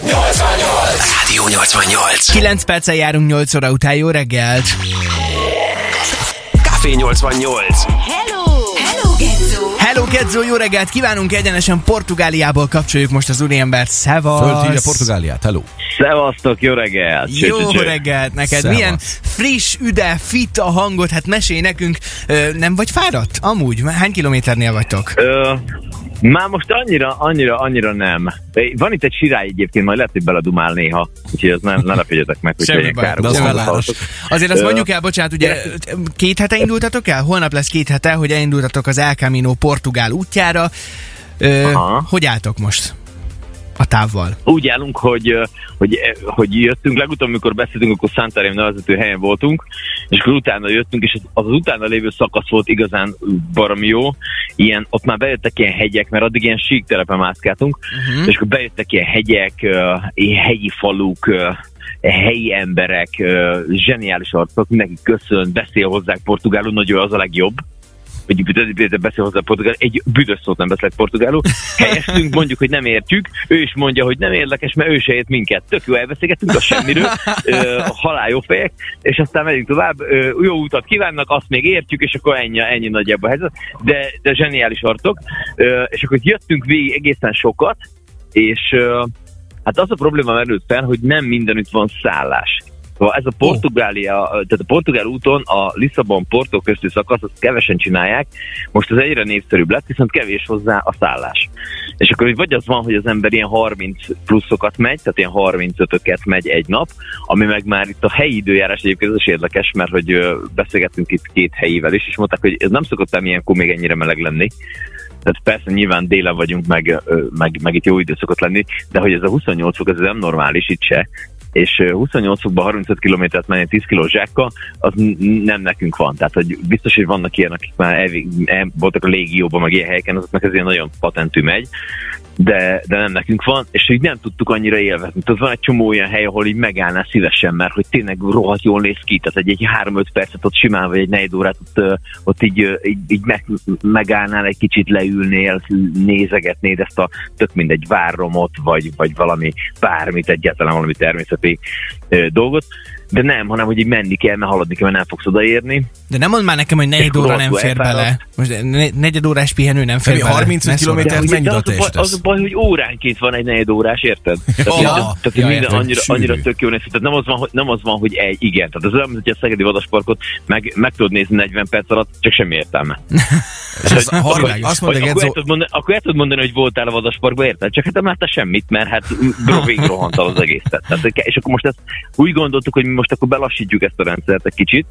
Rádió 88. 9 perccel járunk 8 óra után, jó reggelt! Café 88. Hello! Hello, Gezzó! Hello, Gedzo, jó reggelt kívánunk! Egyenesen Portugáliából kapcsoljuk most az úriembert. Szevasz! Fölhívja Portugáliát, hello. Szevasztok, jó reggelt! Cső, Jó cső, cső. reggelt neked! Szevasz. Milyen friss, üde, fit a hangod, hát mesélj nekünk. Ö, nem vagy fáradt? Amúgy? Hány kilométernél vagytok? Ö, már most annyira, annyira, annyira nem. Van itt egy sirály egyébként, majd lehet, hogy beledumál néha, úgyhogy az nem, ne lepegyetek meg, hogy baj, kár. de az felállás. Azért azt mondjuk el, bocsánat, ugye két hete indultatok el? Holnap lesz két hete, hogy elindultatok az El Camino Portugál útjára. Ö, hogy álltok most a távval? Úgy állunk, hogy, hogy, hogy jöttünk, legutóbb, amikor beszéltünk, akkor Santarém nevezető helyen voltunk, és akkor utána jöttünk, és az, az utána lévő szakasz volt igazán baromi jó. Ilyen, ott már bejöttek ilyen hegyek, mert addig ilyen sík telepen mászkáltunk, uh-huh. és akkor bejöttek ilyen hegyek, ilyen hegyi faluk, helyi emberek, zseniális arcok, mindenki köszön, beszél hozzák portugálul, nagyon az a legjobb büdös beszél hozzá portugál, egy büdös szót nem beszél portugálul. Helyeztünk, mondjuk, hogy nem értjük, ő is mondja, hogy nem érdekes, mert ő se ért minket. Tök jó elbeszélgettünk a semmiről, ö, halál jó fejek, és aztán megyünk tovább, jó utat kívánnak, azt még értjük, és akkor ennyi, ennyi nagyjából a helyzet, de, de zseniális artok. És akkor jöttünk végig egészen sokat, és hát az a probléma merült fel, hogy nem mindenütt van szállás. Szóval ez a Portugália, tehát a portugál úton a Lisszabon-Porto közti szakasz, azt kevesen csinálják, most az egyre népszerűbb lett, viszont kevés hozzá a szállás. És akkor vagy az van, hogy az ember ilyen 30 pluszokat megy, tehát ilyen 35-öket megy egy nap, ami meg már itt a helyi időjárás egyébként ez is érdekes, mert hogy beszélgettünk itt két helyivel is, és mondták, hogy ez nem szokott ám ilyenkor még ennyire meleg lenni. Tehát persze nyilván délen vagyunk, meg, meg, meg itt jó idő szokott lenni, de hogy ez a 28 fok, ez nem normális itt se, és ö, 28 fokban 35 kilométert menni 10 kilós zsákkal, az nem nekünk van. Tehát hogy biztos, hogy vannak ilyen, akik már elvég, el, voltak a légióban, meg ilyen helyeken, azoknak ez ilyen nagyon patentű megy, de, de nem nekünk van, és így nem tudtuk annyira élvezni. Tehát van egy csomó olyan hely, ahol így megállnál szívesen, mert hogy tényleg rohadt jól néz ki, tehát egy, egy 3-5 percet ott simán, vagy egy 4 órát ott, ott így, így, így meg, megállnál, egy kicsit leülnél, nézegetnéd ezt a tök mindegy várromot, vagy, vagy valami bármit, egyáltalán valami természeti dolgot, de nem, hanem hogy így menni kell, mert haladni kell, mert nem fogsz odaérni. De nem mondd már nekem, hogy negyed óra nem fér elfáradt. bele. Most ne- negyed órás pihenő nem fér Feri, bele. 35 Ne szólj. kilométer- De, Mert ugye, mennyi az, oda baj, testesz? az a baj, hogy óránként van egy negyed órás, érted? Tehát, minden, tehát ja, minden értem. annyira, Sűrű. annyira tök jó néz. Tehát nem az van, hogy, nem az van, hogy egy, igen. Tehát az olyan, hogy a Szegedi Vadasparkot meg, meg tudod nézni 40 perc alatt, csak semmi értelme. És ez világos. azt mondja, akkor, el mondani, akkor el tudod mondani, hogy voltál a Vadasparkban, érted? Csak hát nem láttál semmit, mert hát bro, végigrohantál az egészet. Tehát, és akkor most ezt úgy gondoltuk, hogy mi most akkor belassítjuk ezt a rendszert egy kicsit,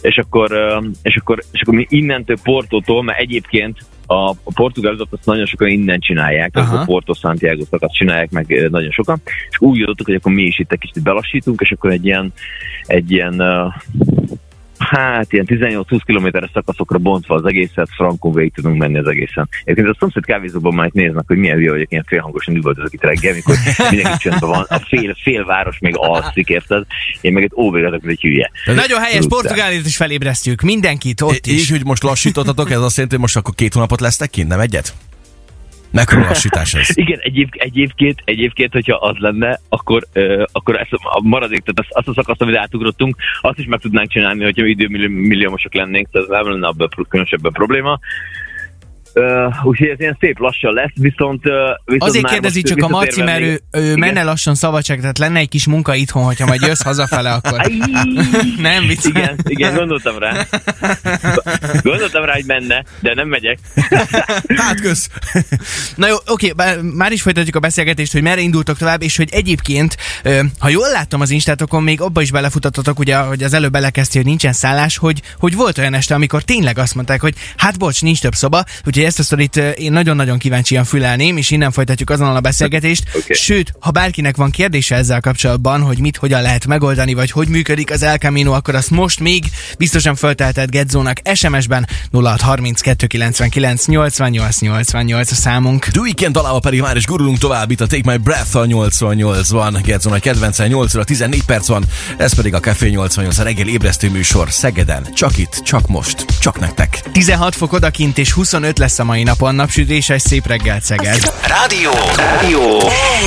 és akkor, és akkor, és akkor mi innentől Portótól, mert egyébként a, a portugál utat azt nagyon sokan innen csinálják, Aha. a Porto Santiago szakaszt csinálják meg nagyon sokan, és úgy jutottuk, hogy akkor mi is itt egy kicsit belassítunk, és akkor egy ilyen, egy ilyen ö, Hát ilyen 18-20 kilométeres szakaszokra bontva az egészet, frankon végig tudunk menni az egészen. Egyébként a szomszéd kávézóban már itt néznek, hogy milyen hülye vagyok, ilyen félhangosan üvöltözök itt reggel, amikor mindenki csöndben van, a fél, fél város még alszik, érted? Én meg itt óvégetek, mint egy hülye. Nagyon helyes, Után. Portugáliát is felébresztjük. Mindenkit ott így, is. hogy most lassítottatok, ez azt jelenti, hogy most akkor két hónapot lesztek kint, nem egyet? Mekkora lassítás ez? Igen, egyéb, egyébként, egyébként, hogyha az lenne, akkor, uh, akkor ezt a maradék, tehát azt a szakaszt, amit átugrottunk, azt is meg tudnánk csinálni, hogyha időmilliómosok lennénk, tehát nem lenne abban különösebben probléma. Uh, úgyhogy ez ilyen szép lassan lesz, viszont... Uh, viszont Azért kérdezi csak a Marci, mert ő, ő Igen. menne lassan szabadság, tehát lenne egy kis munka itthon, hogyha majd jössz hazafele, akkor nem vicc. Igen, igen, gondoltam rá. Gondoltam rá, hogy menne, de nem megyek. Hát kösz! Na jó, oké, már is folytatjuk a beszélgetést, hogy merre indultok tovább, és hogy egyébként, ha jól láttam az instátokon, még abba is belefutattatok, ugye, hogy az előbb belekezdtél, hogy nincsen szállás, hogy, hogy volt olyan este, amikor tényleg azt mondták, hogy hát bocs, nincs több szoba, úgyhogy ezt a sztorit ö, én nagyon-nagyon kíváncsian fülelném, és innen folytatjuk azonnal a beszélgetést. Oké. Sőt, ha bárkinek van kérdése ezzel kapcsolatban, hogy mit, hogyan lehet megoldani, vagy hogy működik az El Camino, akkor azt most még biztosan föltelted Gedzónak SMS-ben 0632 99 88 88 a számunk. The Weekend dalával pedig már is gurulunk tovább itt a Take My Breath a 88-ban. Gerzon a kedvencen 8 óra 14 perc van, ez pedig a Café 88 a reggel ébresztő műsor Szegeden. Csak itt, csak most, csak nektek. 16 fok odakint és 25 lesz lesz a mai napon. Napsütéses, szép reggel Szeged. Rádió. Rádió.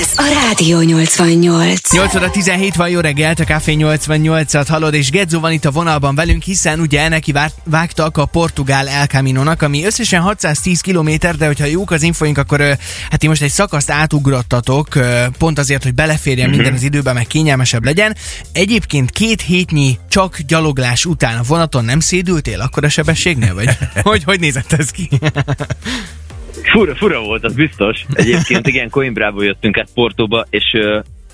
Ez a Rádió 88. 8 óra 17 van, jó reggelt, a Café 88-at hallod, és Gedzo van itt a vonalban velünk, hiszen ugye neki vágtak a portugál El Camino-nak, ami összesen 610 km, de hogyha jók az infoink, akkor hát ti most egy szakaszt átugrottatok, pont azért, hogy beleférjen minden az időben, meg kényelmesebb legyen. Egyébként két hétnyi csak gyaloglás után a vonaton nem szédültél akkor a sebességnél, vagy hogy, hogy nézett ez ki? Fura, fura volt, az biztos. Egyébként igen, Coimbrából jöttünk át Portóba, és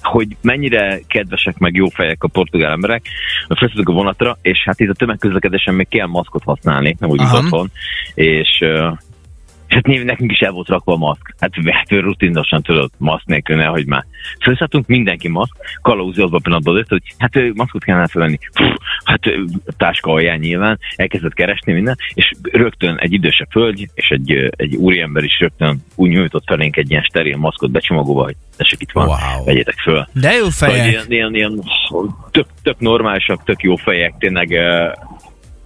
hogy mennyire kedvesek meg jó fejek a portugál emberek, felszálltunk a vonatra, és hát itt a tömegközlekedésen még kell maszkot használni, nem úgy, Aha. otthon, és hát nekünk is el volt rakva a maszk. Hát, hát rutinosan tudod, maszk nélkül ne, hogy már. Felszálltunk, mindenki maszk, Kalauzi abban a pillanatban odajött, hogy hát maszkot kellene felvenni. Hát táska alján nyilván, elkezdett keresni minden, és rögtön egy idősebb hölgy, és egy, egy úriember is rögtön úgy nyújtott felénk egy ilyen steril maszkot becsomagolva, hogy tessék itt van, Wow. vegyétek föl. De jó fejek. ilyen, ilyen, ilyen tök, tök normálisak, tök jó fejek, tényleg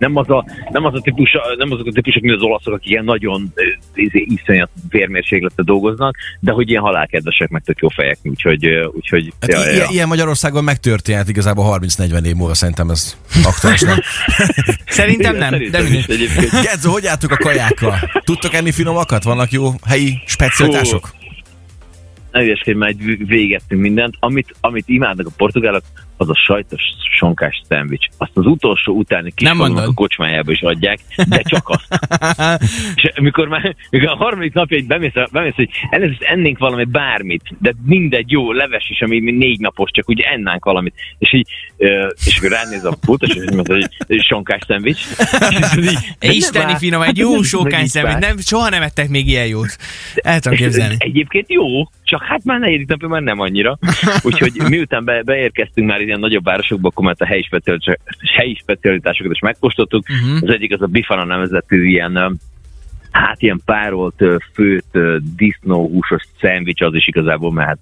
nem az, a, nem, az a típus, nem azok a típusok, mint az olaszok, akik ilyen nagyon izé, iszonyat vérmérsékletet dolgoznak, de hogy ilyen halálkedvesek, meg tök jó fejek, úgyhogy, úgyhogy Hát ja, i- ja. ilyen, Magyarországon megtörténhet igazából 30-40 év múlva, szerintem ez aktuális. nem? Szerintem nem, de Szerintem mindegy. Gedzo, hogy álltuk a kajákkal? Tudtok enni finomakat? Vannak jó helyi specialitások? Ne ügyeskedj, már egy végettünk mindent. Amit, amit imádnak a portugálok, az a sajtos sonkás szendvics. Azt az utolsó utáni kis a kocsmájába is adják, de csak azt. És mikor már mikor a harmadik napja így bemész, bemész hogy először ennénk valami bármit, de mindegy jó leves is, ami négy napos, csak úgy ennánk valamit. És így, és akkor ránéz a pultos, és mondta, hogy sonkás szendvics. Így, Isteni finom, egy jó így szemét. vár. Nem, soha nem ettek még ilyen jót. El tudom képzelni. Egyébként jó, csak hát már negyedik napja már nem annyira. Úgyhogy miután be, beérkeztünk már ilyen nagyobb városokba, akkor már a helyi, specialitá- helyi specialitásokat is megkóstoltuk. Uh-huh. Az egyik az a Bifana nevezetű ilyen hát ilyen párolt, főt, disznóhúsos szendvics, az is igazából, mert hát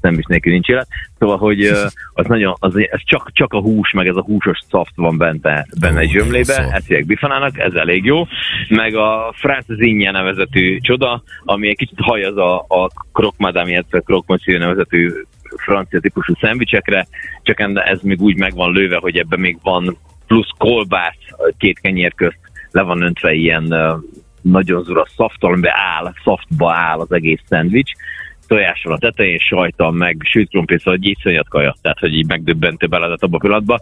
szendvics nélkül nincs élet. Szóval, hogy az nagyon, az, ez csak, csak a hús, meg ez a húsos szaft van benne, benne egy zsömlébe, hívják bifanának, ez elég jó. Meg a France Zinja nevezetű csoda, ami egy kicsit hajaz a, a Croque Madame, illetve Monsieur nevezetű francia típusú szendvicsekre, csak ez még úgy meg van lőve, hogy ebben még van plusz kolbász két kenyér közt, le van öntve ilyen nagyon zura szaftal, amiben áll, szaftba áll az egész szendvics, tojással a tetején, sajtal, meg sült krumpli, szóval egy iszonyat kaja, tehát hogy így megdöbbentő beledett abba a pillanatban.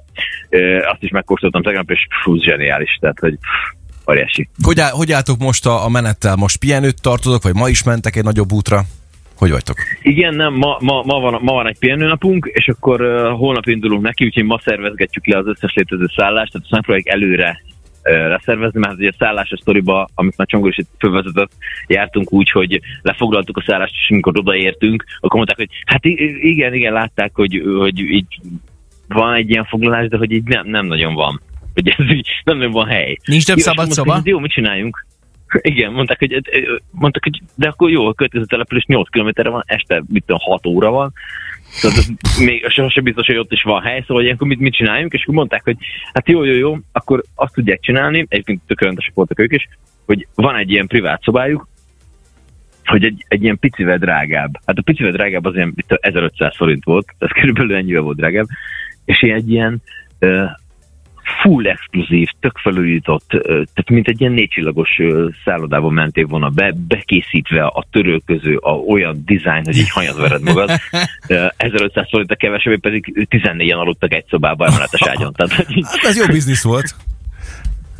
Ö, Azt is megkóstoltam tegnap, és fú, zseniális, tehát hogy óriási. Hogy, áll, hogy álltok most a, a menettel? Most pihenőt tartotok, vagy ma is mentek egy nagyobb útra? Hogy vagytok? Igen, nem, ma, ma, ma, van, ma van egy pihenőnapunk, és akkor uh, holnap indulunk neki, úgyhogy ma szervezgetjük le az összes létező szállást, tehát megpróbáljuk előre leszervezni, mert ugye a szállásos sztoriba, amit már Csongor is itt fölvezetett, jártunk úgy, hogy lefoglaltuk a szállást, és amikor odaértünk, akkor mondták, hogy hát igen, igen, látták, hogy, hogy így van egy ilyen foglalás, de hogy így nem, nem nagyon van. Hogy ez így nem nagyon van hely. Nincs több Jó, szabad szoba? Jó, mit csináljunk? Igen, mondták, hogy, mondták, hogy de akkor jó, a következő település 8 kilométerre van, este mit tudom, 6 óra van, tehát ez még sosem biztos, hogy ott is van hely, szóval ilyenkor mit, mit csináljunk, és akkor mondták, hogy hát jó, jó, jó, akkor azt tudják csinálni, egyébként tökéletesek voltak ők is, hogy van egy ilyen privát szobájuk, hogy egy, egy ilyen picivel drágább. Hát a picivel drágább az ilyen tudom, 1500 forint volt, ez körülbelül ennyivel volt drágább, és egy ilyen full exkluzív, tök felújított, tehát mint egy ilyen négycsillagos ö, szállodában mentél volna be, bekészítve a törölköző, a olyan dizájn, hogy így hanyat vered magad. Ö, 1500 forint a kevesebb, pedig 14-en aludtak egy szobában emeletes ágyon. Tehát, Hát ez jó biznisz volt.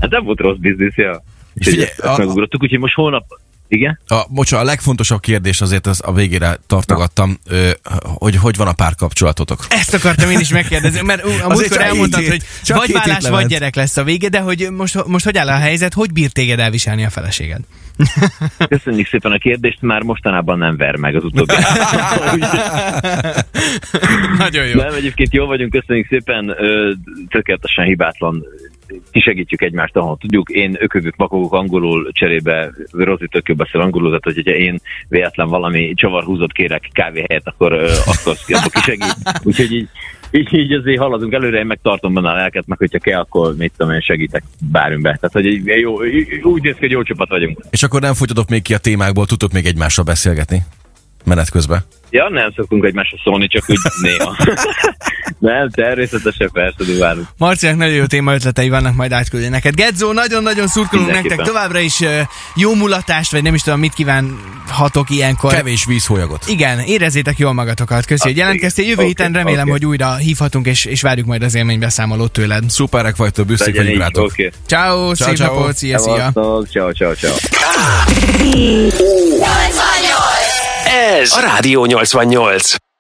hát nem volt rossz biznisz, ja. Figyelj, a- megugrottuk, úgyhogy most holnap, igen? A, bocsa, a legfontosabb kérdés azért az a végére tartogattam, ö, hogy hogy van a párkapcsolatotok? Ezt akartam én is megkérdezni, mert a Azért múltkor elmondtad, hogy csak vagy vállás, vagy gyerek lesz a vége, de hogy most, most hogy áll a helyzet, hogy bír téged elviselni a feleséged? Köszönjük szépen a kérdést, már mostanában nem ver meg az utóbbi. Nagyon jó. Nem, egyébként jól vagyunk, köszönjük szépen, tökéletesen hibátlan, kisegítjük egymást, ahol tudjuk. Én ökövük, makogok angolul, cserébe Rozi tök jó beszél angolul, tehát hogyha én véletlen valami csavarhúzót kérek kávé helyett, akkor, akkor, akkor kisegít. Úgyhogy így így, így azért haladunk előre, én meg tartom benne a lelket, meg hogyha kell, akkor mit tudom én segítek bármibe. Tehát, hogy egy jó, úgy néz ki, hogy jó csapat vagyunk. És akkor nem folytatok még ki a témákból, tudtok még egymással beszélgetni? Menet közben. Ja, nem szoktunk egymásra szólni, csak úgy néha. nem, természetesen persze, duválunk. Marcinak nagyon jó téma ötletei vannak, majd átküldi neked. Gedzó, nagyon-nagyon szurkolunk nektek továbbra is jó mulatást, vagy nem is tudom, mit kívánhatok ilyenkor. Kevés vízhólyagot. Igen, érezzétek jól magatokat. Köszi, hogy jelentkeztél. Jövő igen. héten remélem, oké. hogy újra hívhatunk, és, és várjuk majd az élménybeszámolót tőled. Szuperek vagytok, büszkék vagyunk rátok. oké. Ciao, Ciao, szép ciao. napot, szia, szia. Ciao, ciao, ciao. Ez a Rádió 88.